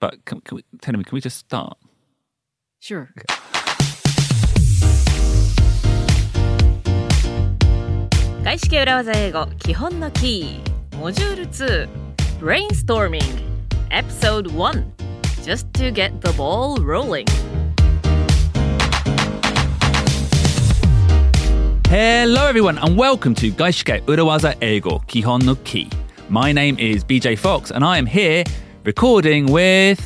But can, can we, tell me, can we just start? Sure. 外資系裏技英語基本のキーモジュール2 Brainstorming Episode 1 Just to get the ball rolling Hello, everyone, and welcome to Gaishike Urawaza Eigo Kihon no Ki. My name is BJ Fox, and I am here recording with.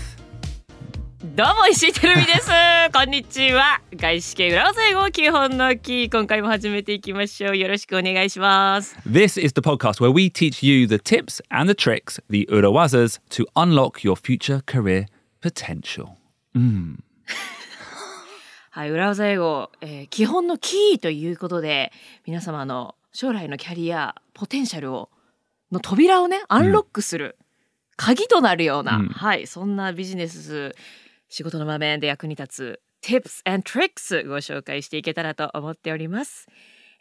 どうも石井てるみですこんにちは外資系裏技英語基本のキー今回も始めていきましょうよろしくお願いします This is the podcast where we teach you the tips and the tricks, the Urawazas, to unlock your future career potential. はい、裏技英語、えー基本のキーということで、皆様の将来のキャリア、ポテンシャルを、の扉をね、アンロックする、鍵となるような、うんはい、そんなビジネス、仕事の場面で役に立つ tips and tricks ご紹介していけたらと思っております。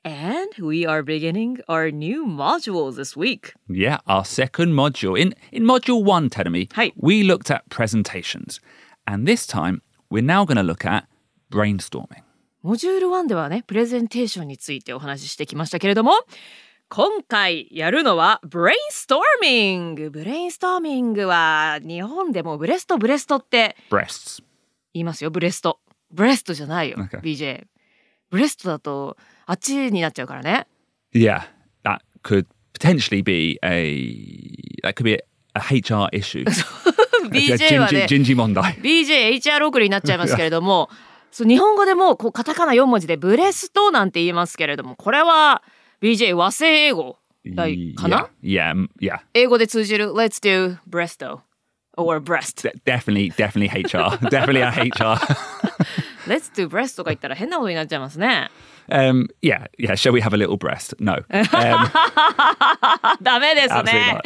And we are beginning our new module this week. Yeah, our second module. In, in module one, Tedemi, we looked at presentations. And this time, we're now going to look at brainstorming. モジュール1ではね、プレゼンテーションについてお話ししてきましたけれども、今回やるのはブレインストーミング。ブレインストーミングは日本でもブレストブレストって.言いますよ。ブレスト。ブレストじゃないよ。Okay. BJ。ブレストだとあっちになっちゃうからね。Yeah, that could potentially be a that could be a, HR issue. BJ はね、Jinji Mondai. BJ、HR 送りになっちゃいますけれども、そう日本語でもこうカタカナ4文字でブレストなんて言いますけれども、これは BJ 和製英語だいかな Yeah, yeah, m- yeah. 英語で通じる Let's do breasto or breast De- definitely, definitely HR. definitely a HR. Let's do breast とか言ったら変なことになっちゃいますね Um, yeah, yeah. Shall we have a little breast? No. Um, ダメです absolutely ね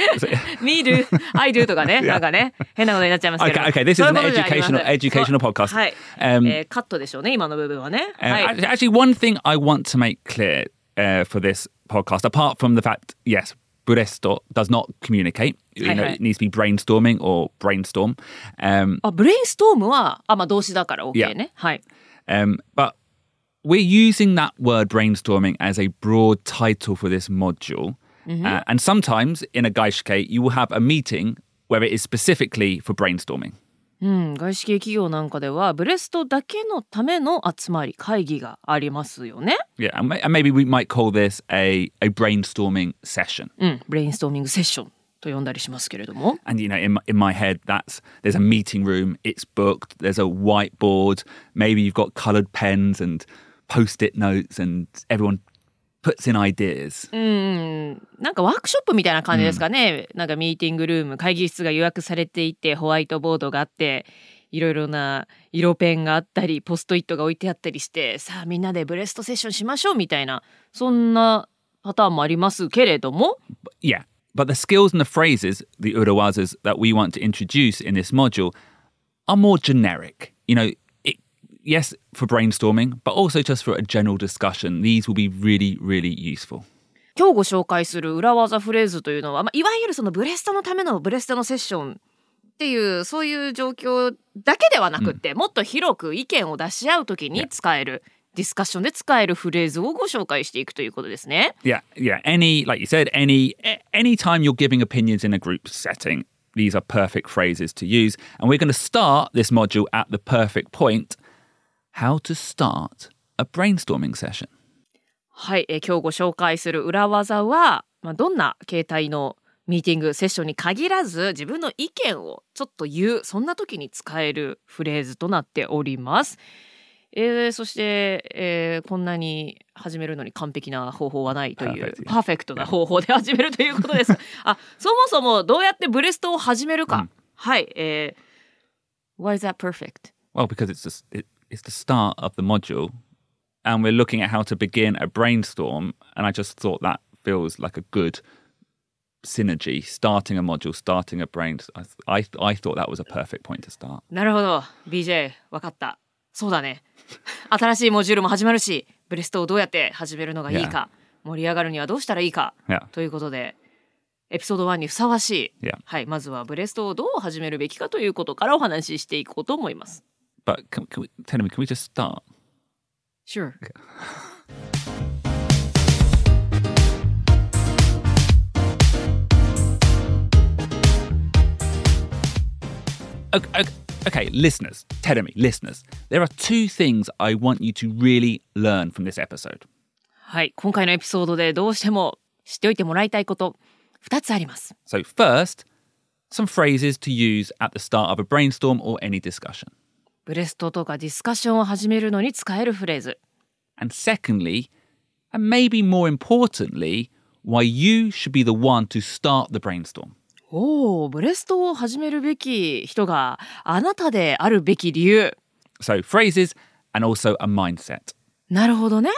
not. Me do, I do とかね、なんかね変なことになっちゃいますけど Okay, okay. This is そうい an うことじゃありません educational educational podcast. はい、 Um, えーカットでしょうね今の部分はね、 Um, はい actually, actually, one thing I want to make clear uh, for this podcast, apart from the fact, yes, Buresto does not communicate. You Hi, know, hi. it needs to be brainstorming or brainstorm. Um, あブレインストームはあまあ動詞だから OK ね、はい um, but we're using that word brainstorming as a broad title for this module. Uh, and sometimes in a Gaishke, you will have a meeting where it is specifically for brainstorming. うん、外資系企業なんかではブレストだけのための集まり会議がありますよね Yeah, and, ma- and maybe we might call this a, a brainstorming session. うんブレインストーミングセッションと呼んだりしますけれども And you know, in my, in my head, that's there's a meeting room. It's booked. There's a whiteboard. Maybe you've got coloured pens and post-it notes, and everyone puts in ideas. うんなんかワークショップみたいな感じですかね、なんかミーティングルーム会議室が予約されていてホワイトボードがあっていろいろな色ペンがあったりポストイットが置いてあったりしてさあみんなでブレストセッションしましょうみたいなそんなパターンもありますけれども Yeah, but the skills and the phrases, the urawazas that we want to introduce in this module, are more generic. You know, yes, for brainstorming, but also just for a general discussion. These will be really, really useful. 今日ご紹介する裏技フレーズというのは、まあ、いわゆるそのブレストのためのブレストのセッションっていうそういう状況だけではなくって、もっと広く意見を出し合うときに使える、ディスカッションで使えるフレーズをご紹介していくということですね。Yeah, yeah. Any, like you said, any any time you're giving opinions in a group setting, these are perfect phrases to use. And we're going to start this module at the perfect point: how to start a brainstorming session. はい、えー今日ご紹介する裏技は、まあ、どんな形態のミーティングセッションに限らず自分の意見をちょっと言うそんな時に使えるフレーズとなっております。えーそして、えーこんなに始めるのに完璧な方法はないという.パーフェクトな方法で始めるということです。あそもそもどうやってブレストを始めるか。はい、えー Why is that perfect? Well, because it's just it, it's the start of the module, and we're looking at how to begin a brainstorm. And I just thought that feels like a good synergy. Starting a module, starting a brain. I I, I thought that was a perfect point to start. なるほど BJ わかったそうだね新しいモジュールも始まるしブレストをどうやって始めるのがいいか、盛り上がるにはどうしたらいいか Yeah. ということでエピソード1にふさわしい、Yeah. はい、まずはブレストをどう始めるべきかということからお話ししていこうと思います。But can, can we, tell me, can we just start? Sure. Okay, okay, okay, listeners, tell me, listeners, there are two things I want you to really learn from this episode. はい、今回のエピソードでどうしても知っておいてもらいたいこと2つあります。 So, first, some phrases to use at the start of a brainstorm or any discussion. ブレストとかディスカッションを始めるのに使えるフレーズ。And secondly, and maybe more importantly, why you should be the one to start the brainstorm. おお、ブレストを始めるべき人があなたであるべき理由。So, phrases and also a mindset. なるほどね。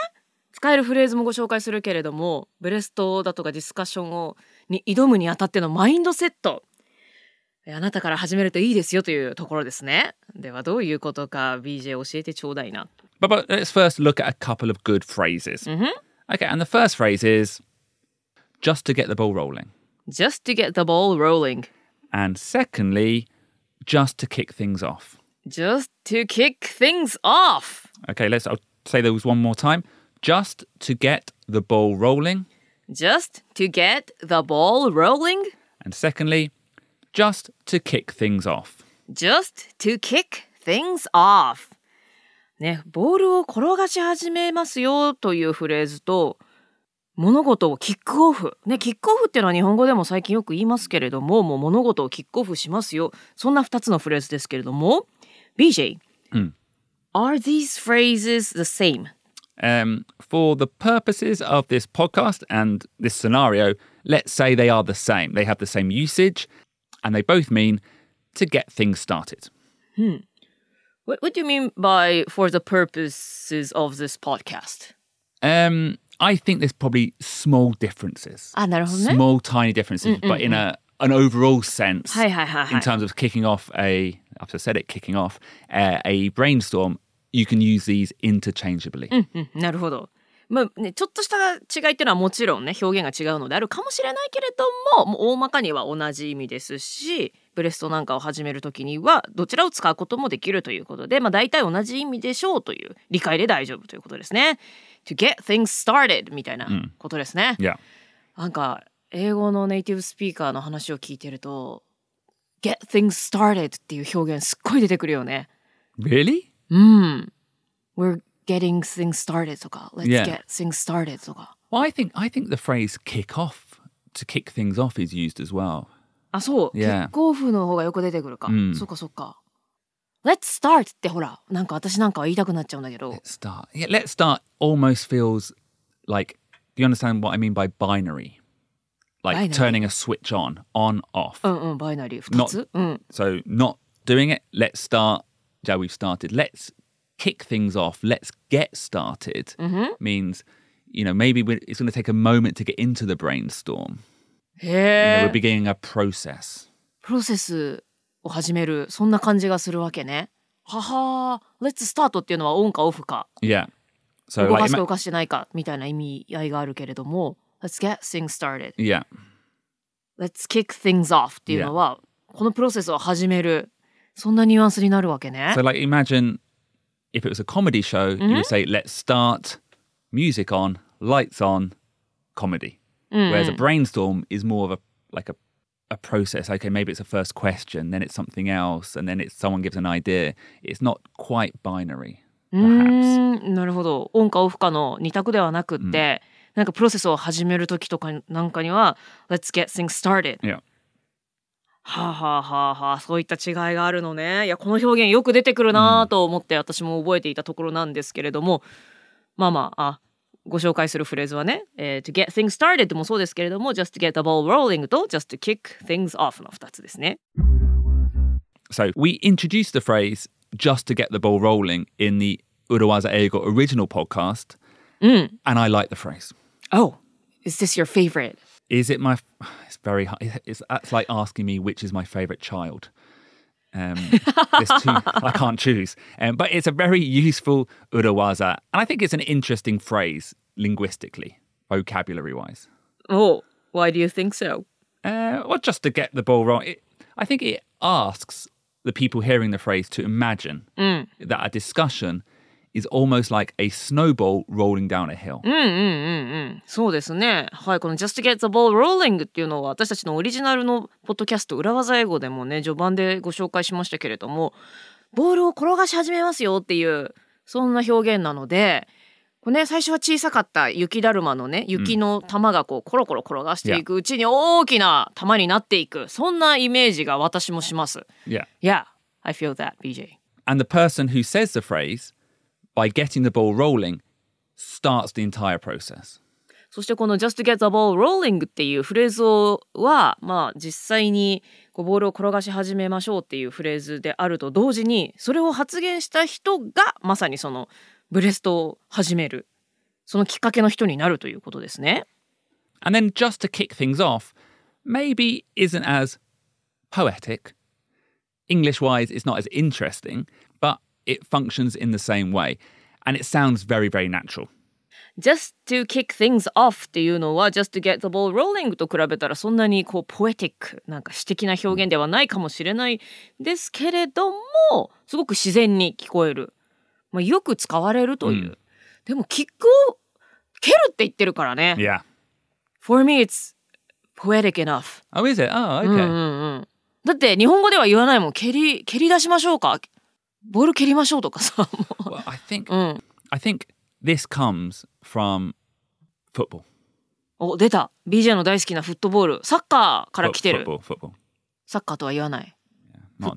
使えるフレーズもご紹介するけれども、ブレストだとかディスカッションをに挑むにあたってのマインドセット。えあなたから始めるといいですよというところですね。ではどういうことか BJ 教えてちょうだいな。 But, but let's first look at a couple of good phrases. Okay, and the first phrase is just to get the ball rolling. Just to get the ball rolling. And secondly, just to kick things off. Just to kick things off. Okay, let's I'll say those one more time. Just to get the ball rolling. Just to get the ball rolling. And secondly, just to kick things off. Just to kick things off. ね、ボールを転がし始めますよというフレーズと、物事をキックオフ。ね、キックオフっていうのは日本語でも最近よく言いますけれども、もう物事をキックオフしますよ。そんな2つのフレーズですけれども、BJ、Are these phrases the same? Um, for the purposes of this podcast and this scenario, let's say they are the same. They have the same usage and they both mean to get things started. What, what do you mean by for the purposes of this podcast? Um, I think there's probably small differences. あ、なるほどね。 Small, tiny differences, but in a an overall sense, はいはいはいはい in terms of kicking off a, I've just said it, kicking off uh, a brainstorm, you can use these interchangeably. うんなるほど。 まあね、ちょっとした違いっていうのはもちろんね表現が違うのであるかもしれないけれどももう大まかには同じ意味ですしブレストなんかを始める時にはどちらを使うこともできるということで、まあ、大体同じ意味でしょうという理解で大丈夫ということですね。To get things started みたいなことですね。Yeah. なんか英語のネイティブスピーカーの話を聞いてると Get things started っていう表現すっごい出てくるよね。Really? うん。We're getting things started とか Let's Yeah. get things started とか。 Well, I think I think the phrase "kick off" to kick things off is used as well. あ、そう。キ Yeah. ックオフの方がよく出てくるか。うんそっかそっか。Let's start ってほら、なんか私なんかは言いたくなっちゃうんだけど。 Let's start. Yeah, let's start almost feels like. Do you understand what I mean by binary? Like Binary. turning a switch on, on, off. うんうん、バイナリー2つ。うん。 So not doing it. Let's start. Yeah, we've started. Let's kick things off. Let's get started. Means, you know, maybe it's going to take a moment to get into the brainstorm. You know, へ we're え。beginning a process. プロセスを始める、そんな感じがするわけね。ははー、Let's start っていうのはオンかオフか、Yeah. So 動かすか動かしてないかみたいな意味合いがあるけれども、Let's get things started. yeah. Let's kick things off っていうのは、このプロセスを始める、そんなニュアンスになるわけね So, like, imagine if it was a comedy show, you would say, let's start music on, lights on, comedy. Whereas a brainstorm is more of a, like a, a process. Okay, maybe it's a first question, then it's something else, and then it's someone gives an idea. It's not quite binary, う perhaps. ーんなるほどオンかオフかの二択ではなくって、なんかプロセスを始める時とかなんかには「Let's get things started」 Yeah. はあはあはあはあそういった違いがあるのねいやこの表現よく出てくるなと思って私も覚えていたところなんですけれども、まあまああご紹介するフレーズはね、えー to get things started もそうですけれども just to get the ball rolling と just to kick things off の2つですね。So, we introduced the phrase just to get the ball rolling in the Urawaza Eigo original podcast, and I like the phrase. Oh, is this your favorite? Is it my? It's very hard. It's that's like asking me which is my favorite child. Um, there's two. I can't choose. Um, but it's a very useful urawaza, and I think it's an interesting phrase linguistically, vocabulary wise. Oh, why do you think so? Uh, well, just to get the ball wrong. It, I think it asks the people hearing the phrase to imagine that a discussion is almost like a snowball rolling down a hill. うんうんうんうん。そうですね。はい、この Just Get the Ball Rolling っていうのは私たちのオリジナルのポッドキャスト裏技英語でもね、序盤でご紹介しましたけれども、ボールを転がし始めますよっていう、そんな表現なので、これね、最初は小さかった雪だるまのね、雪の玉がこうコロコロ転がしていくうちに大きな玉になっていく、そんなイメージが私もします。Yeah. Yeah, I feel that, BJ. And the person who says the phrase, by getting the ball rolling, starts the entire process. そしてこの Just get the ball rolling っていうフレーズをは、まあ実際にこうボールを転がし始めましょうっていうフレーズであると同時に、それを発言した人がまさにそのブレストを始める、そのきっかけの人になるということですね。And then just to kick things off, maybe isn't as poetic. English wise, it's not as interesting, it functions in the same way. And it sounds very, very natural. just to kick things off っていうのは just to get the ball rolling と比べたらそんなにこうポエティックなんか詩的な表現ではないかもしれないですけれどもすごく自然に聞こえる、まあ、よく使われるという、うんでもキックを蹴るって言ってるからね、Yeah. For me it's poetic enough、Oh, is it? Oh, うんう okay. んうんだって日本語では言わないもん蹴り蹴り出しましょうかボール蹴りましょうとかさ。well, お出た。BJ の大好きなフットボール。サッカーから来てる。フットボール。サッカーとは言わない。Yeah.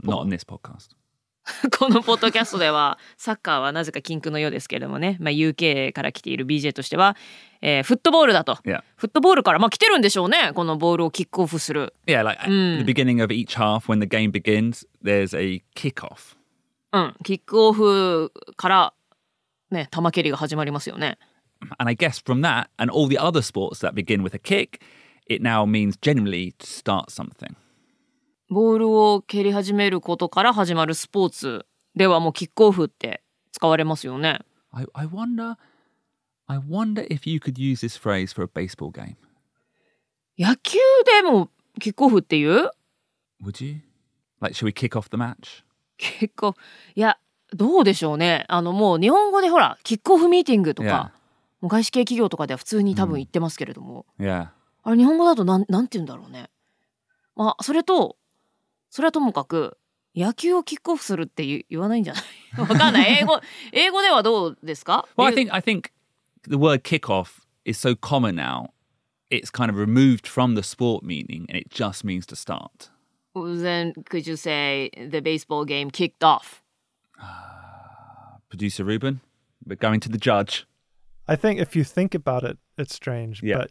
このポッドキャストではサッカーはなぜか禁句のようですけれどもね、まあ、UK から来ている BJ としては、えー、フットボールだと。フットボールから、まあ、来てるんでしょうね、このボールをキックオフする。Yeah, the beginning of each half, when the game begins, there's a kickoff. うん、キックオフからね球蹴りが始まりますよね。And I guess from that and all the other sports that begin with a kick, it now means generally to start something. ボールを蹴り始めることから始まるスポーツではもうキックオフって使われますよね。I, I wonder I wonder if you could use this phrase for a baseball game. 野球でもキックオフっていう Would you? Like should we kick off the match? 結構いやどうでしょうねあのもう日本語でほらキックオフミーティングと.か、もう外資系企業とかでは普通に多分言ってますけれども、Yeah. あれ日本語だとなんなんて言うんだろうねまあそれとそれはともかく野球をキックオフするって言言わないんじゃない？わかんない英語英語ではどうですか？Well, I え think I think the word kickoff is so common now. It's kind of removed from the sport meaning and it just means to start. Then could you say the baseball game kicked off? Producer Ruben, we're going to the judge. I think if you think about it, it's strange, Yeah. but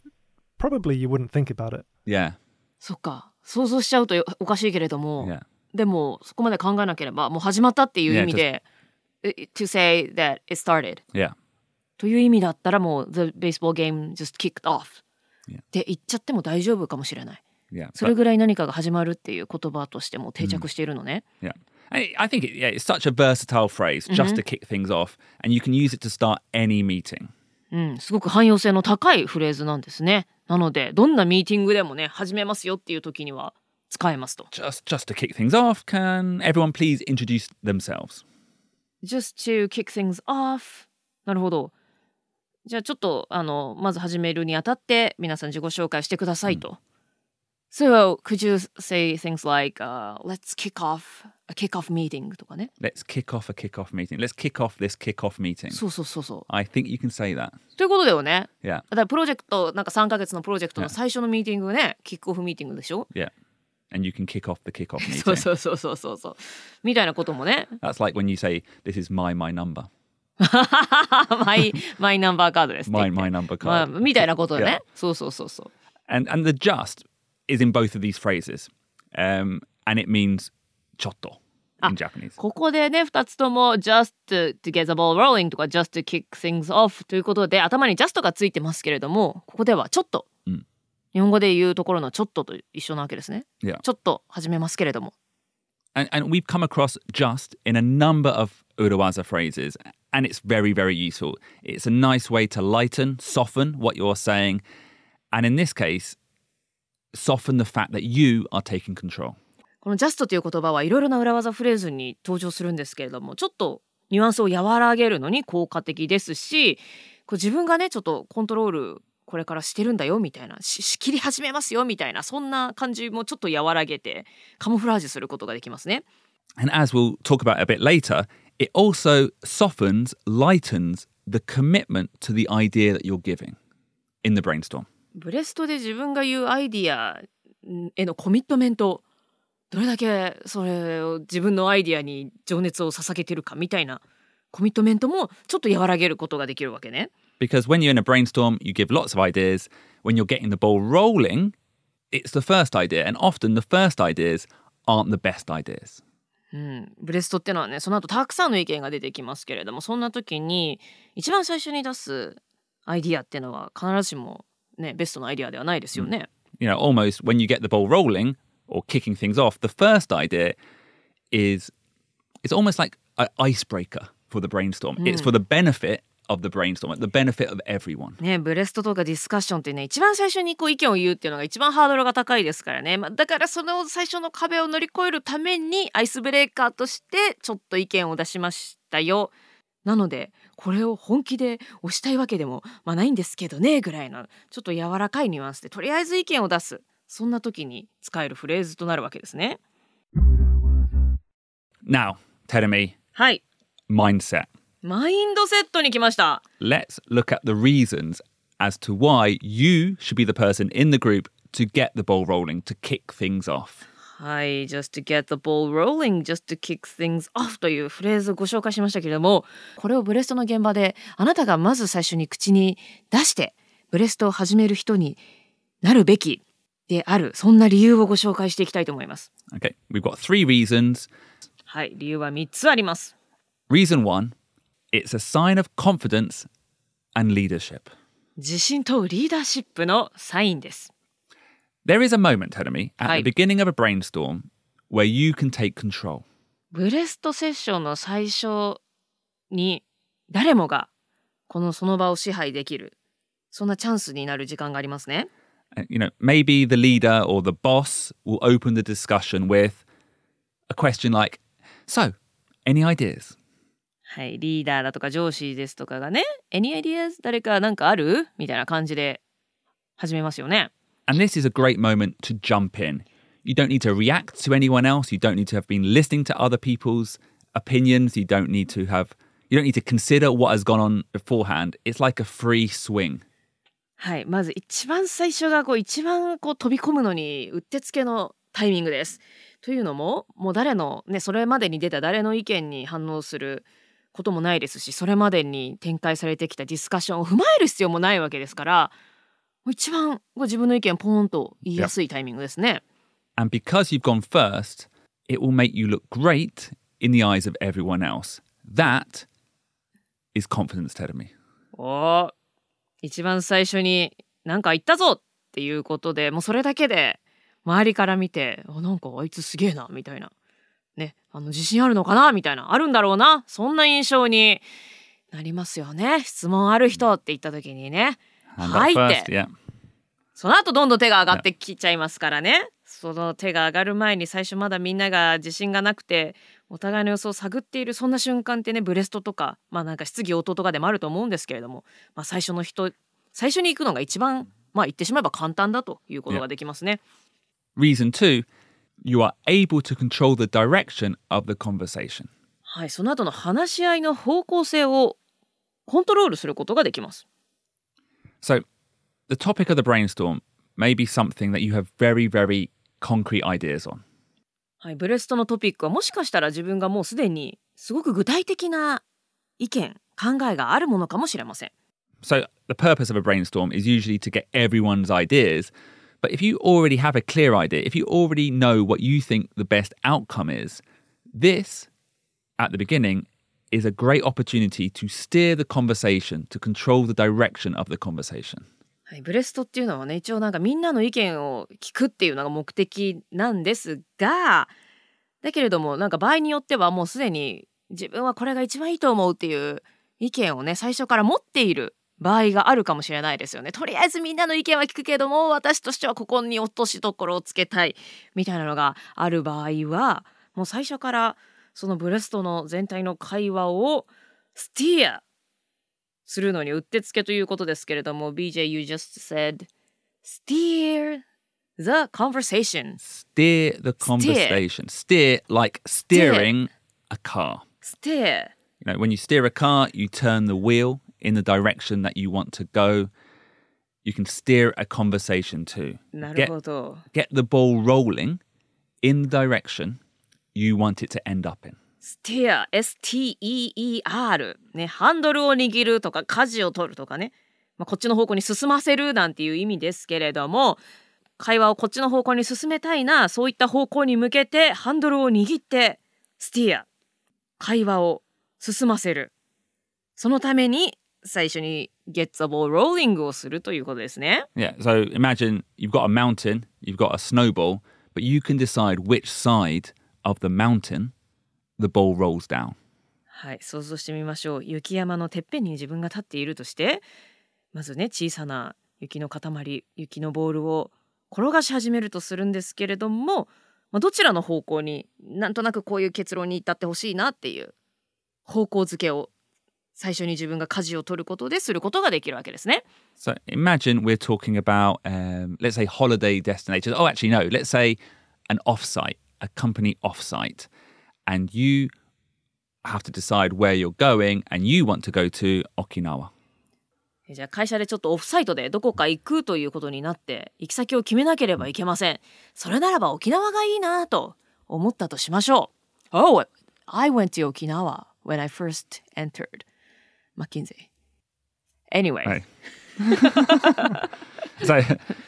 probably you wouldn't think about it. Yeah. そっか想像しちゃうとおかしいけれども、Yeah. でもそこまで考えなければもう始まったっていう意味で、え to say that it started Yeah. という意味だったらもう the baseball game just kicked off Yeah. って言っちゃっても大丈夫かもしれない Yeah. それぐらい何かが始まるっていう言葉としても定着しているのね、yeah. I, I think it, yeah, it's such a versatile phrase just to kick things off, and you can use it to start any meeting. うん、すごく汎用性の高いフレーズなんですねなのでどんなミーティングでもね始めますよっていう時には使えますと Just just to kick things off, can everyone please introduce themselves? just to kick things off なるほどじゃあちょっとあのまず始めるにあたって皆さん自己紹介してくださいと、So could you say things like、uh, let's kick off a kick off meeting とかね Let's kick off a kick-off meeting. Let's kick off this kick-off meeting. そうそうそうそ I think you can say that. うということだよね Yeah. だからプロジェクトなんか3ヶ月のプロジェクトの.最初のミーティングねキックオフミーティングでしょ Yeah. And you can kick off the kick-off そう meeting. そうそうそうそうそうみたいなこともね That's like when you say, "This is my my number." マイマイナンバーカードで My number まあ card. みたいなことでねそうそうそうそう And and the just is in both of these phrases, um, and it means chotto in Japanese. ここでね2つとも just to get the ball rolling とか just to kick things off ということで頭に just がついてますけれどもここではちょっと、うん日本語で言うところのちょっとと一緒なわけですね Yeah. ちょっと始めますけれども And, and we've come across just in a number of Urawaza phrases, and it's very, very useful. It's a nice way to lighten, soften what you're saying. And in this case, soften the fact that you are taking control. この just という言葉はいろいろな裏技フレーズに登場するんですけれどもちょっとニュアンスを和らげるのに効果的ですしこう自分がねちょっとコントロールこれからしてるんだよみたいなし仕切り始めますよみたいなそんな感じもちょっと和らげてカモフラージュすることができますね。And as we'll talk about a bit later, it also softens, lightens the commitment to the idea that you're giving in the brainstorm. ブレストで自分が言うアイディアへのコミットメントどれだけそれを自分のアイディアに情熱を捧げてるかみたいなコミットメントもちょっと和らげることができるわけね。Because when you're in a brainstorm, you give lots of ideas. When you're getting the ball rolling, it's the first idea. And often the first ideas aren't the best ideas. うん、ブレストってのはねその後たくさんの意見が出てきますけれどもそんな時に一番最初に出すアイディアってのは必ずしもねベストのアイディアではないですよね。You know, almost when you get the ball rolling or kicking things off, the first idea is it's almost like an icebreaker for the brainstorm. It's for the benefit of the brainstorm, the benefit of everyone. ねブレストとかディスカッションってね一番最初にこう意見を言うっていうのが一番ハードルが高いですからね、まあ、だからその最初の壁を乗り越えるためにアイスブレーカーとしてちょっと意見を出しましたよ。なのでこれを本気で押したいわけでも、まあ、ないんですけどねぐらいのちょっと柔らかいニュアンスでとりあえず意見を出すそんな時に使えるフレーズとなるわけですね。Now, Teremi, はい。mindset. マインドセットに来ました。Let's look at the reasons as to why you should be the person in the group to get the ball rolling, to kick things off. はい、just to get the ball rolling, just to kick things off というフレーズをご紹介しましたけれども、これをブレストの現場であなたがまず最初に口に出してブレストを始める人になるべきである、そんな理由をご紹介していきたいと思います。Okay, we've got three reasons. はい、理由は3つあります。Reason one, it's a sign of confidence and leadership. 自信とリーダーシップのサインです。There is a moment, Teremi, at Hi. the beginning of a brainstorm where you can take control. ブレストセッションの最初に誰もがこのその場を支配できるそんなチャンスになる時間がありますね。 Uh, You know, maybe the leader or the boss will open the discussion with a question like, So, any ideas? はい、リーダーだとか上司ですとかがね「Any ideas? 誰かなんかある?」みたいな感じで始めますよね。 And this is a great moment to jump in. You don't need to react to anyone else. You don't need to have been listening to other people's opinions. You don't need to have, you don't need to consider what has gone on beforehand. It's like a free swing. はい、まず一番最初がこう一番こう飛び込むのにうってつけのタイミングです。というのももう誰のねそれまでに出た誰の意見に反応することもないですしそれまでに展開されてきたディスカッションを踏まえる必要もないわけですからもう 一番ご自分の意見をポーンと言いやすいタイミングですね。And because you've gone first, it will make you look great in the eyes of everyone else. That is confidence, Teremi. おー一番最初に何か言ったぞっていうことでもうそれだけで周りから見てあなんかあいつすげえなみたいなねあの自信あるのかなみたいなあるんだろうなそんな印象になりますよね質問ある人って言った時にねはいて yeah. その後どんどん手が上がってきちゃいますからねその手が上がる前に最初まだみんなが自信がなくてお互いの予想を探っているそんな瞬間ってねブレストとかまあなんか質疑応答とかでもあると思うんですけれども、まあ、最初の人最初に行くのが一番まあ言ってしまえば簡単だということができますね。Reason two, you are able to control the direction of the conversation. はい、その後の話し合いの方向性をコントロールすることができます。So, the topic of the brainstorm may be something that you have very, very concrete ideas on. はい、ブレストのトピックはもしかしたら自分がもうすでにすごく具体的な意見考えがあるものかもしれません。 So, the purpose of a brainstorm is usually to get everyone's ideas. But if you already have a clear idea, if you already know what you think the best outcome is, this at the beginning is a great opportunity to steer the conversation, to control the direction of the conversation. はい、ブレストっていうのはね一応なんかみんなの意見を聞くっていうのが目的なんですがだけれどもなんか場合によってはもうすでに自分はこれが一番いいと思うっていう意見をね最初から持っている場合があるかもしれないですよね。とりあえずみんなの意見は聞くけども私としてはここに落としどころをつけたいみたいなのがある場合はもう最初からそのブレストの全体の会話をスティアするのにうってつけということですけれども BJ you just said steer the conversation Steer the conversation. Steer, like steering a car. steer You know, when you steer a car, you turn the wheel in the direction that you want to go. You can steer a conversation too. なる Get, ほど get the ball rolling in the direction you want it to end up in. steer S-T-E-E-R ねハンドルを握るとか舵を取るとかね、まあ、こっちの方向に進ませるなんていう意味ですけれども会話をこっちの方向に進めたいなそういった方向に向けてハンドルを握ってスティア会話を進ませるそのために最初に get the ball rolling をするということですね Yeah. So imagine you've got a mountain, you've got a snowball, but you can decide which side of the mountain the ball rolls down. はい想像してみましょう雪山のてっぺんに自分が立っているとしてまずね小さな雪の塊雪のボールを転がし始めるとするんですけれども、まあ、どちらの方向になんとなくこういう結論に至ってほしいなっていう方向づけを最初に自分が舵を取ることですることができるわけですね。So imagine we're talking about, um, let's say, holiday destinations. Oh, actually, no. Let's say an offsite, a company offsite, and you have to decide where you're going, and you want to go to Okinawa. えじゃあ会社でちょっとオフサイトでどこか行くということになって行き先を決めなければいけません。それならば沖縄がいいなと思ったとしましょう。Oh, I went to Okinawa when I first entered McKinsey. Anyway. Right. so,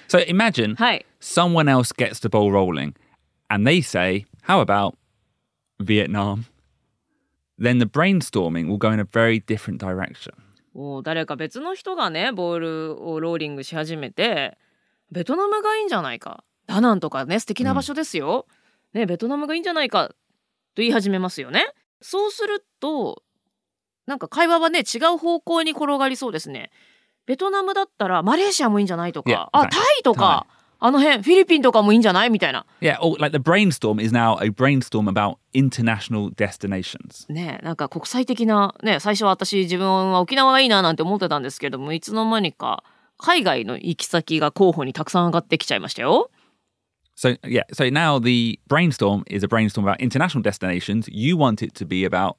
so imagine はい。 someone else gets the ball rolling, and they say, "How about Vietnam?" Then the brainstorming will go in a very different direction. もう誰か別の人がねボールをローリングし始めてベトナムがいいんじゃないか。ダナンとかね素敵な場所ですよ、ねベトナムがいいんじゃないかと言い始めますよね。そうするとなんか会話はね違う方向に転がりそうですねベトナムだったらマレーシアもいいんじゃない？とか、Yeah, あ right. タイとかあの辺フィリピンとかもいいんじゃないみたいな Yeah, or like the brainstorm is now a brainstorm about international destinations. ねなんか国際的なね最初は私自分は沖縄がいいななんて思ってたんですけどもいつの間にか海外の行き先が候補にたくさん上がってきちゃいましたよ。 So yeah, so now the brainstorm is a brainstorm about international destinations. You want it to be about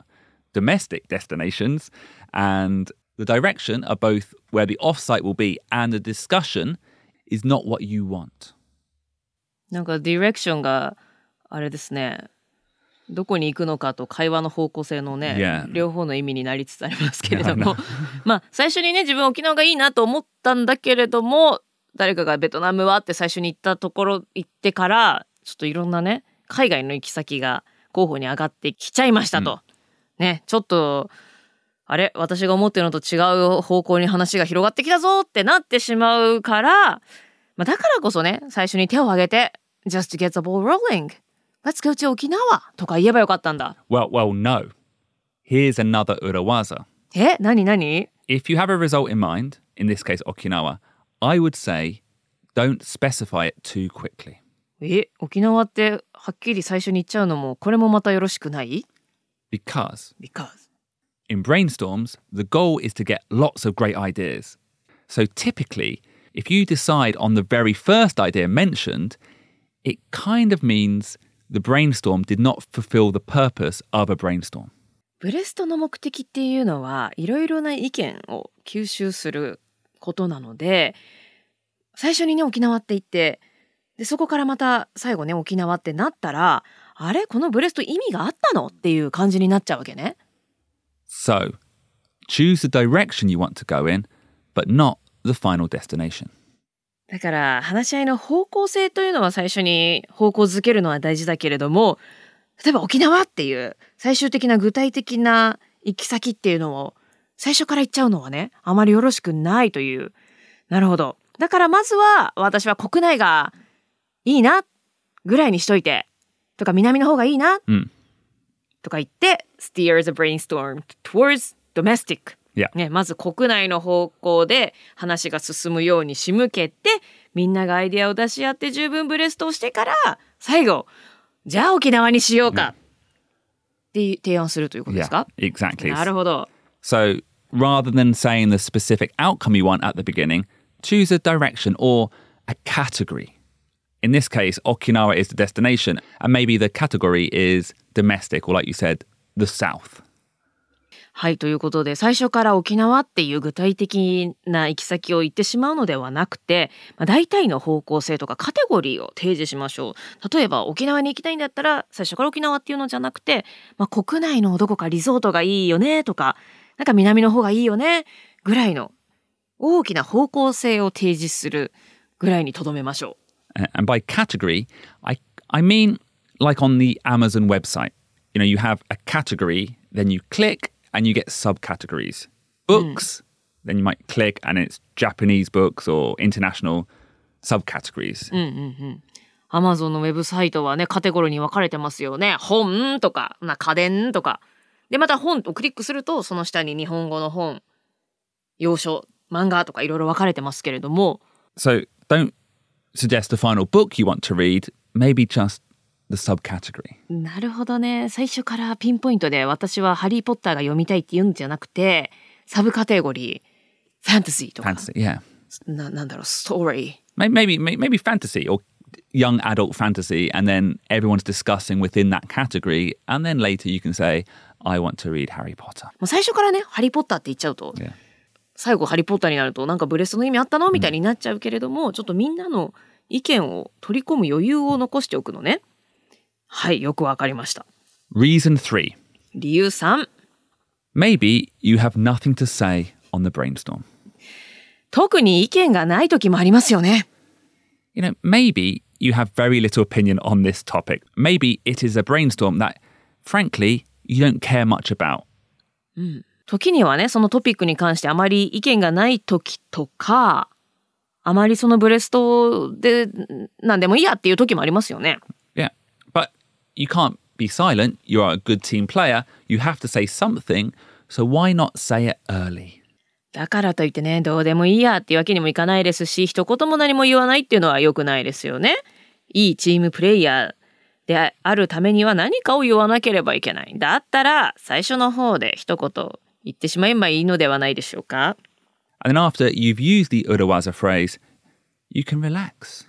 domestic destinations, and the direction of both where the offsite will be and the discussion is not what you want. なんかディレクションがあれですねどこに行くのかと会話の方向性のね、Yeah. 両方の意味になりつつありますけれども まあ最初にね自分沖縄がいいなと思ったんだけれども誰かがベトナムはって最初に行ったところ行ってからちょっといろんなね海外の行き先が候補に上がってきちゃいましたと。ねちょっとあれ私が思ってるのと違う方向に話が広がってきたぞってなってしまうから、まあ、だからこそね最初に手を挙げて「Just get the ball rolling let's go to 沖縄」とか言えばよかったんだ。Well, well, no. Here's another urawaza. え何何 If you have a result in mind, in this case Okinawa, I would say don't specify it too quickly. え沖縄ってはっきり最初に言っちゃうのもこれもまたよろしくない Because ?Because in brainstorms, the goal is to get lots of great ideas. So typically, if you decide on the very first idea mentioned, it kind of means the brainstorm did not fulfill the purpose of a brainstorm. ブレストの目的っていうのはいろいろな意見を吸収することなので最初にね沖縄って言ってでそこからまた最後ね沖縄ってなったらあれこのブレスト意味があったのっていう感じになっちゃうわけね。 So choose the direction you want to go in, but not the final destination. だから話し合いの方向性というのは最初に方向づけるのは大事だけれども例えば沖縄っていう最終的な具体的な行き先っていうのを最初から言っちゃうのはねあまりよろしくないという。なるほど。だからまずは私は国内がいいなぐらいにしといてとか南の方がいいなうんとか言って steer the brainstorm towards domestic Yeah. ね、まず国内の方向で話が進むように仕向けてみんながアイデアを出し合って十分ブレストをしてから最後じゃあ沖縄にしようかって提案するということです Yeah, か、exactly. なるほど。So rather than saying the specific outcome you want at the beginning, choose a direction or a category. In this case, Okinawa is the destination, and maybe the category is domestic, or like you said, the South. はいということで最初から沖縄っていう具体的な行き先を言ってしまうのではなくて、まあ、大体の方向性とかカテゴリーを提示しましょう例えば沖縄に行きたいんだったら最初から沖縄っていうのじゃなくて、まあ、国内のどこかリゾートがいいよねとかなんか南の方がいいよねぐらいの大きな方向性を提示するぐらいにとどめましょ Uh, And by category, I, I mean like on the Amazon website. You know, you have a category, then you click and you get subcategories. Books, then you might click and it's Japanese books or international subcategories. う。アマゾンのウェブサイトはねカテゴリーに分かれてますよね。本とかな家電とか。でまた本をクリックするとその下に日本語の本洋書漫画とかいろいろ分かれてますけれども So don't suggest the final book you want to read, maybe just the subcategory. なるほどね最初からピンポイントで私は「ハリー・ポッター」が読みたいって言うんじゃなくてサブカテゴリーファンタジーとか Fantasy, yeah. ななんだろうストーリー Maybe, maybe, maybe fantasy or young adult fantasy, and then everyone's discussing within that category, and then later you can say, I want to read Harry Potter. もう最初からね「ハリー・ポッター」って言っちゃうと Yeah. 最後「ハリー・ポッター」になるとなんかブレストの意味あったのみたいになっちゃうけれども、ちょっとみんなの意見を取り込む余裕を残しておくのねはいよくわかりました Reason three 理由3 maybe you have nothing to say on the brainstorm. 特に意見がない時もありますよね You know, maybe you have very little opinion on this topic. Maybe it is a brainstorm that, frankly, you don't care much about. 時にはねそのトピックに関してあまり意見がない時とかあまりそのブレストで何でもいいやっていう時もありますよね Yeah. But you can't be silent. You are a good team player. You have to say something. So why not say it early? だからといってねどうでもいいやっていうわけにもいかないですし一言も何も言わないっていうのは良くないですよねいいチームプレイヤーであるためには何かを言わなければいけないだったら最初の方で一言言ってしまえばいいのではないでしょうか And then after you've used the Urawaza phrase, you can relax.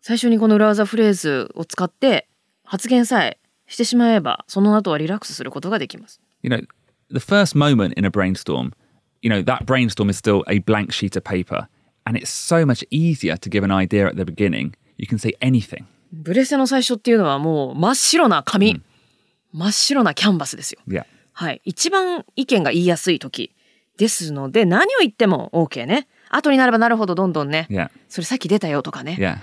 最初にこの裏技フレーズを使って発言さえしてしまえばその後はリラックスすることができます You know, the first moment in a brainstorm, you know, that brainstorm is still a blank sheet of paper. And it's so much easier to give an idea at the beginning. You can say anything. ブレセの最初っていうのはもう真っ白な紙、真っ白なキャンバスですよ Yeah. はい。一番意見が言いやすい時ですので、何を言っても OK ね。後になればなるほどどんどんね、Yeah. それさっき出たよとかね、Yeah.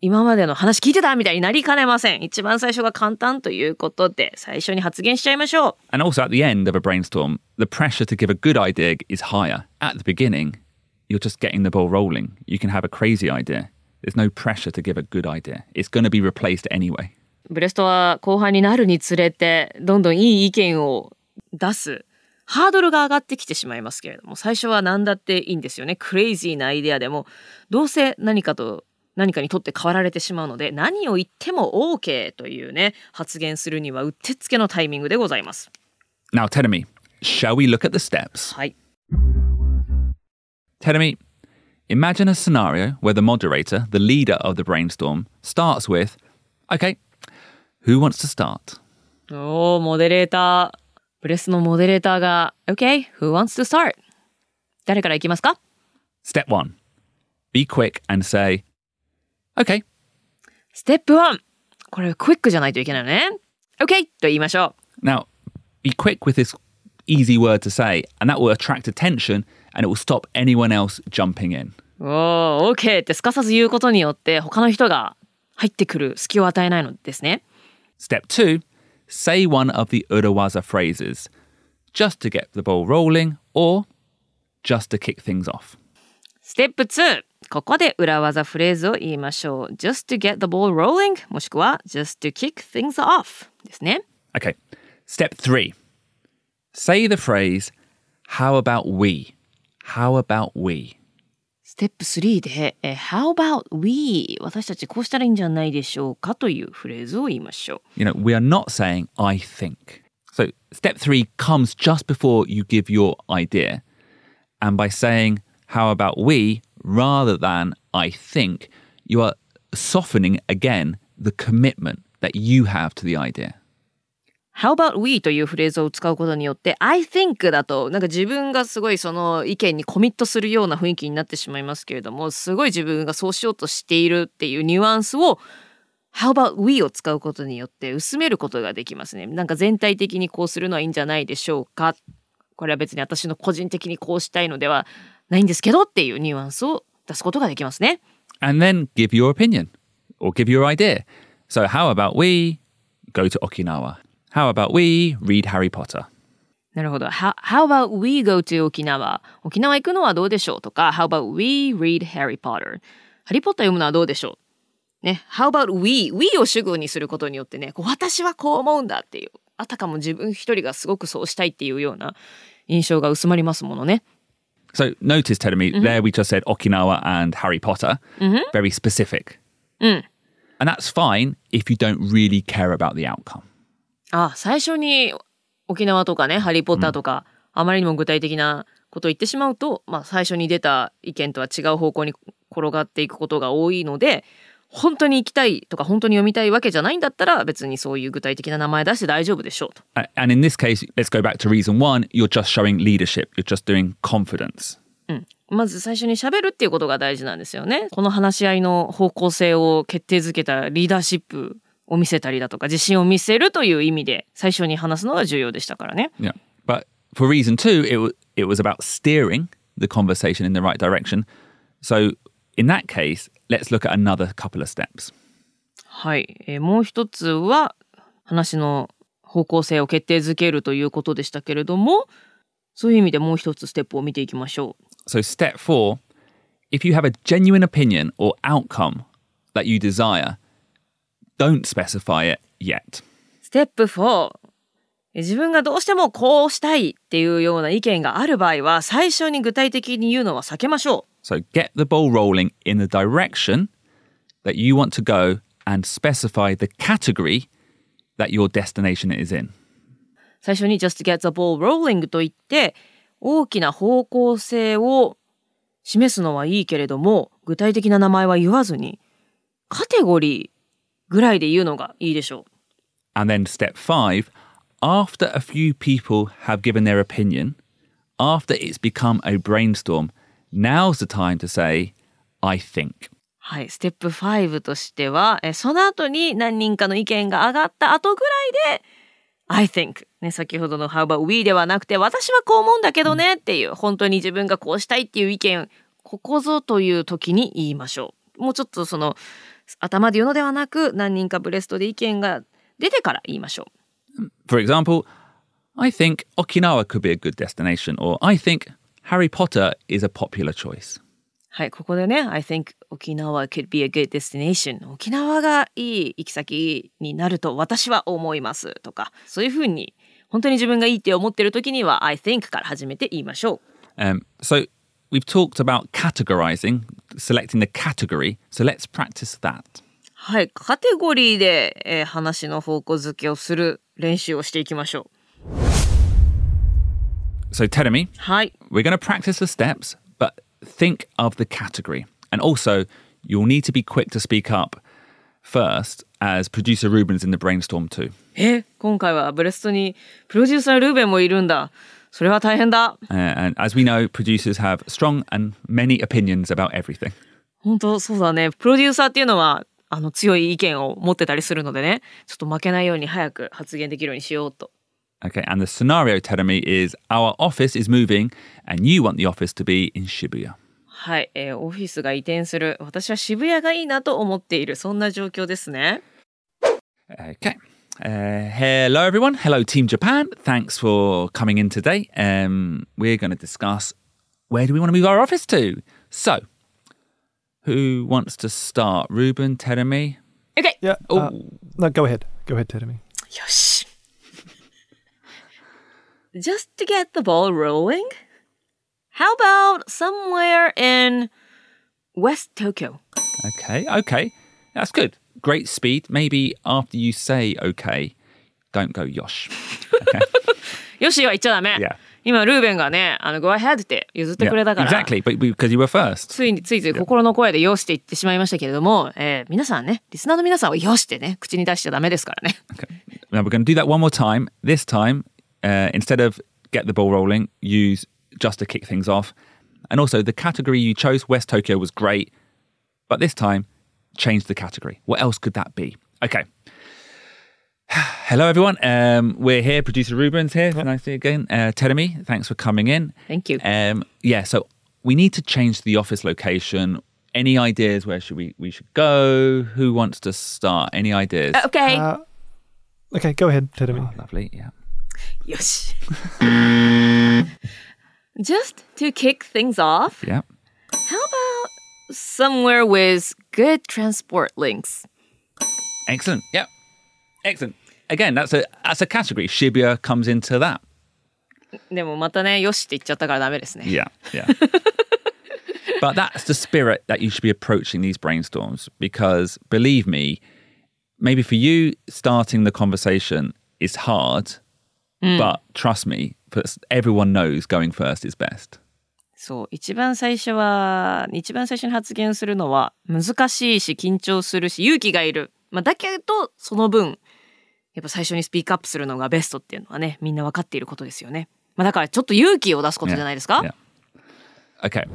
今までの話聞いてたみたいになりかねません。一番最初が簡単ということで、最初に発言しちゃいましょう。And also at the end of a brainstorm, the pressure to give a good idea is higher. At the beginning, you're just getting the ball rolling. You can have a crazy idea. There's no pressure to give a good idea. It's going to be replaced anyway. ブレストは後半になるにつれて、どんどんいい意見を出す。ハードルが上がってきてしまいますけれども、最初は何だっていいんですよね。クレイジーなアイデアでも、どうせ何かと、何かにとって変わられてしまうので、何を言っても OK というね、発言するにはうってつけのタイミングでございます。Now, Tenemy, shall we look at the steps? はい。Tenemy, imagine a scenario where the moderator, the leader of the brainstorm, starts with, okay, who wants to start? おー、モデレーター。ブレスのモデレーターが、OK, who wants to start? 誰からいきますか Step one, be quick and say, okay, ステップ1。これ、クイックじゃないといけないのね。OK! と言いましょう。Now, be quick with this easy word to say, and that will attract attention and it will stop anyone else jumping in. おー、OK ってすかさず言うことによって他の人が入ってくる隙を与えないのですね。Step two, say one of the Urawaza phrases just to get the ball rolling or just to kick things off. ステップ2。ここで裏技フレーズを言いましょう。just to get the ball rolling もしくは just to kick things off ですね。 Okay. Step three, say the phrase How about we? How about we? ステップ3で、えー How about we? 私たちこうしたらいいんじゃないでしょうかというフレーズを言いましょう。 You know, we are not saying I think. So step three comes just before you give your idea. And by saying, how about we, rather than I think, you are softening again the commitment that you have to the idea. How about we? というフレーズを使うことによって I think だとなんか自分がすごいその意見にコミットするような雰囲気になってしまいますけれどもすごい自分がそうしようとしているっていうニュアンスを How about we? を使うことによって薄めることができますね。なんか全体的にこうするのはいいんじゃないでしょうか。これは別に私の個人的にこうしたいのではないんですけどっていうニュアンスを出すことができますね。And then give your opinion or give your idea. So, how about we? Go to Okinawa? How about we read Harry Potter? なるほど。How, how about we go to 沖縄沖縄行くのはどうでしょうとか、How about we read Harry Potter? ハリーポッター読むのはどうでしょうね。How about we? we を主語にすることによってね、こう私はこう思うんだっていう、あたかも自分一人がすごくそうしたいっていうような印象が薄まりますものね。 So, notice, Terumi, there we just said Okinawa and Harry Potter. Very specific. And that's fine if you don't really care about the outcome. あ、最初に沖縄とかね、ハリーポッターとか、あまりにも具体的なことを言ってしまうと、まあ最初に出た意見とは違う方向に転がっていくことが多いので、本当に行きたいとか本当に読みたいわけじゃないんだったら別にそういう具体的な名前出して大丈夫でしょうと。And in this case, let's go back to reason one you're just showing leadership, you're just doing confidence. うん。まず最初に喋るっていうことが大事なんですよね。この話し合いの方向性を決定づけたリーダーシップを見せたりだとか自信を見せるという意味で最初に話すのが重要でしたからね。Yeah. But for reason two, it, w- it was about steering the conversation in the right direction. So, in that case, let's look at another couple of steps. はい、えーもう一つは話の方向性を決定づけるということでしたけれどもそういう意味でもう一つステップを見ていきましょう。So, step four if you have a genuine opinion or outcome that you desire, don't specify it yet. ステップ4えー自分がどうしてもこうしたいっていうような意見がある場合は最初に具体的に言うのは避けましょう。So, get the ball rolling in the direction that you want to go and specify the category that your destination is in. 最初に just get the ball rolling と言って大きな方向性を示すのはいいけれども具体的な名前は言わずにカテゴリーぐらいで言うのがいいでしょう。And then step five, after a few people have given their opinion, after it's become a brainstorm, now's the time to say, I think. はい、ステップ5としては、えその後に何人かの意見が上がった後ぐらいで、I think、ね、先ほどの How about we ではなくて、私はこう思うんだけどねっていう、本当に自分がこうしたいっていう意見、ここぞという時に言いましょう。もうちょっとその、頭で言うのではなく、何人かブレストで意見が出てから言いましょう。For example, I think Okinawa could be a good destination, or I think Harry Potter is a popular choice. はい、ここでね、I think 沖縄 could be a good destination. 沖縄がいい行き先になると私は思いますとか、そういうふうに本当に自分がいいって思ってる時には I think から始めて言いましょう。Um, so we've talked about categorizing, selecting the category. So let's practice that. はい、カテゴリーで、えー話の方向づけをする練習をしていきましょう。 So Teremi, はい、 we're going to practice the steps, but think of the category. And also, you'll need to be quick to speak up first, as producer Ruben's in the brainstorm too. え、今回はブレストにプロデューサールーベンもいるんだ。 それは大変だ。Uh, and as we know, producers have strong and many opinions about everything. 本当そうだね。プロデューサーっていうのは、あの強い意見を持ってたりするのでね、ちょっと負けないように早く発言できるようにしようと。Okay, and the scenario, Teremi, is our office is moving and you want the office to be in Shibuya. はい、えーオフィスが移転する。私は渋谷がいいなと思っている。そんな状況ですね。Okay. Uh, hello, everyone. Hello, Team Japan. Thanks for coming in today. Um, we're going to discuss where do we want to move our office to. So, who wants to start? Ruben, Teremi? OK! Yeah. Oh. uh, no, go ahead. Go ahead, Teremi. Yosh. just to get the ball rolling? How about somewhere in West Tokyo? Okay, okay. That's good Great speed. Maybe after you say okay, don't go yosh. Okay. よしは言っちゃダメ。 Yeah. 今、ルーベンがね、あの、go ahead って譲ってくれたから。 exactly, but because you were first. ついについつい心の声でよしって言ってしまいましたけれども、えー皆さんね、リスナーの皆さんはよしってね、口に出しちゃダメですからね。 Now we're going to do that one more time. This time, uh, instead of get the ball rolling, use just to kick things off. And also, the category you chose, West Tokyo, was great. But this time, change the category. What else could that be? Okay. Hello, everyone. Um, we're here. Producer Ruben's here. Nice to see you again. Uh, Teremi, thanks for coming in. Thank you. Um, yeah, so we need to change the office location. Any ideas where should we we should go? Who wants to start? Any ideas? OK! Uh, okay, go ahead, Tedemi. Oh, lovely. Yeah. Yes. Just to kick things off, Yeah how about somewhere with good transport links? Excellent. Yep. Excellent. Again, that's a that's a category. Shibuya comes into that. でもまたね、よしって言っちゃったからダメですね。 Yeah. Yeah. but that's the spirit that you should be approaching these brainstorms because believe me, maybe for you starting the conversation is hard, but trust me, for- everyone knows going first is best. そう、一番最初は、一番最初に発言するのは難しいし緊張するし勇気がいる。まあ、だけど、その分、やっぱ最初にスピークアップするのがベストっていうのはね、みんな分かっていることですよね。まあ、だからちょっと勇気を出すことじゃないですか？Yeah. Okay.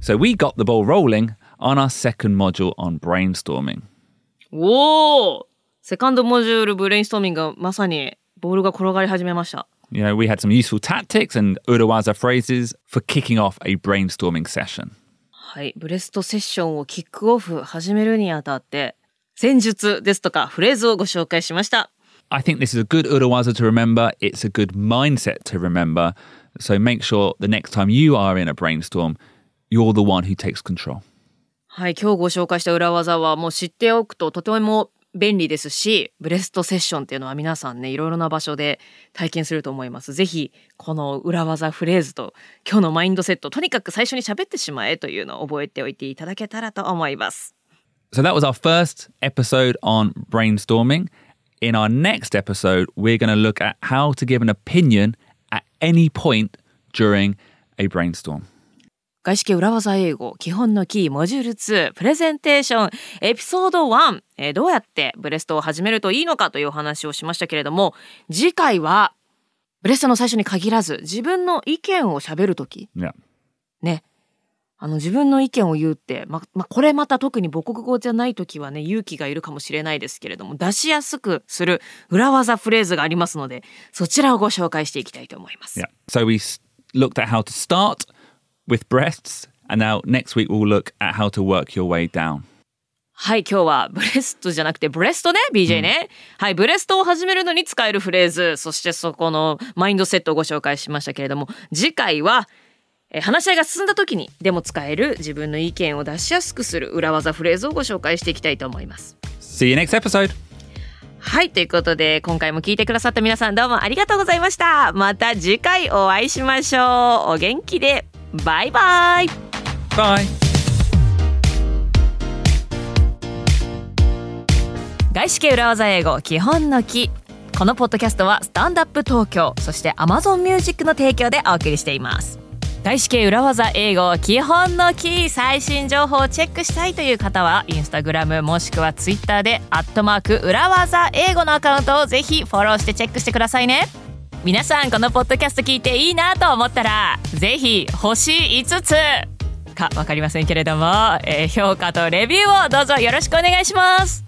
So we got the ball rolling on our second module on brainstorming. おおセカンドモジュールブレインストーミングがまさにボールが転がり始めました。You know, we had some useful tactics and Urawaza phrases for kicking off a brainstorming session. はい、ブレストセッションをキックオフ始めるにあたって、戦術ですとかフレーズをご紹介しました。 I think this is a good Urawaza to remember. It's a good mindset to remember. So make sure the next time you are in a brainstorm, you're the one who takes control. はい、今日ご紹介した裏技はもう知っておくととても 便利ですし、ブレストセッションっていうのは皆さんね、いろいろな場所で体験すると思います。ぜひ、この裏技フレーズと今日のマインドセット、とにかく最初に喋ってしまえというのを覚えておいていただけたらと思います。So that was our first episode on brainstorming. In our next episode, we're going to look at how to give an opinion at any point during a brainstorm. 外資系裏技英語基本のキーモジュール2プレゼンテーションエピソード1、えーどうやってブレストを始めるといいのかというお話をしましたけれども次回はブレストの最初に限らず自分の意見を喋るとき Yeah. ねあの自分の意見を言うって、ままこれまた特に母国語じゃない時はね勇気がいるかもしれないですけれども出しやすくする裏技フレーズがありますのでそちらをご紹介していきたいと思います。Yeah. So we looked at how to start with breasts, and now next week we'll look at how to work your way down. はい、今日は ブレストじゃなくてブレストね、BJ ね。はい、ブレストを始めるのに使えるフレーズ、そしてそこのマインドセットをご紹介しましたけれども、次回は、えー話し合いが進んだ時にでも使える自分の意見を出しやすくする裏技フレーズをご紹介していきたいと思います。See you next episode. はい、ということで今回も聞いてくださった皆さんどうもありがとうございました。また次回お会いしましょう。お元気で。バイバイ。Bye. 外資系裏技英語基本の木このポッドキャストはスタンダップ東京そして Amazon Music の提供でお送りしています外資系裏技英語基本のキー最新情報をチェックしたいという方はインスタグラムもしくはツイッターでアットマーク裏技英語のアカウントをぜひフォローしてチェックしてくださいね皆さんこのポッドキャスト聞いていいなと思ったらぜひ星5つ。か分かりませんけれども、えー評価とレビューをどうぞよろしくお願いします。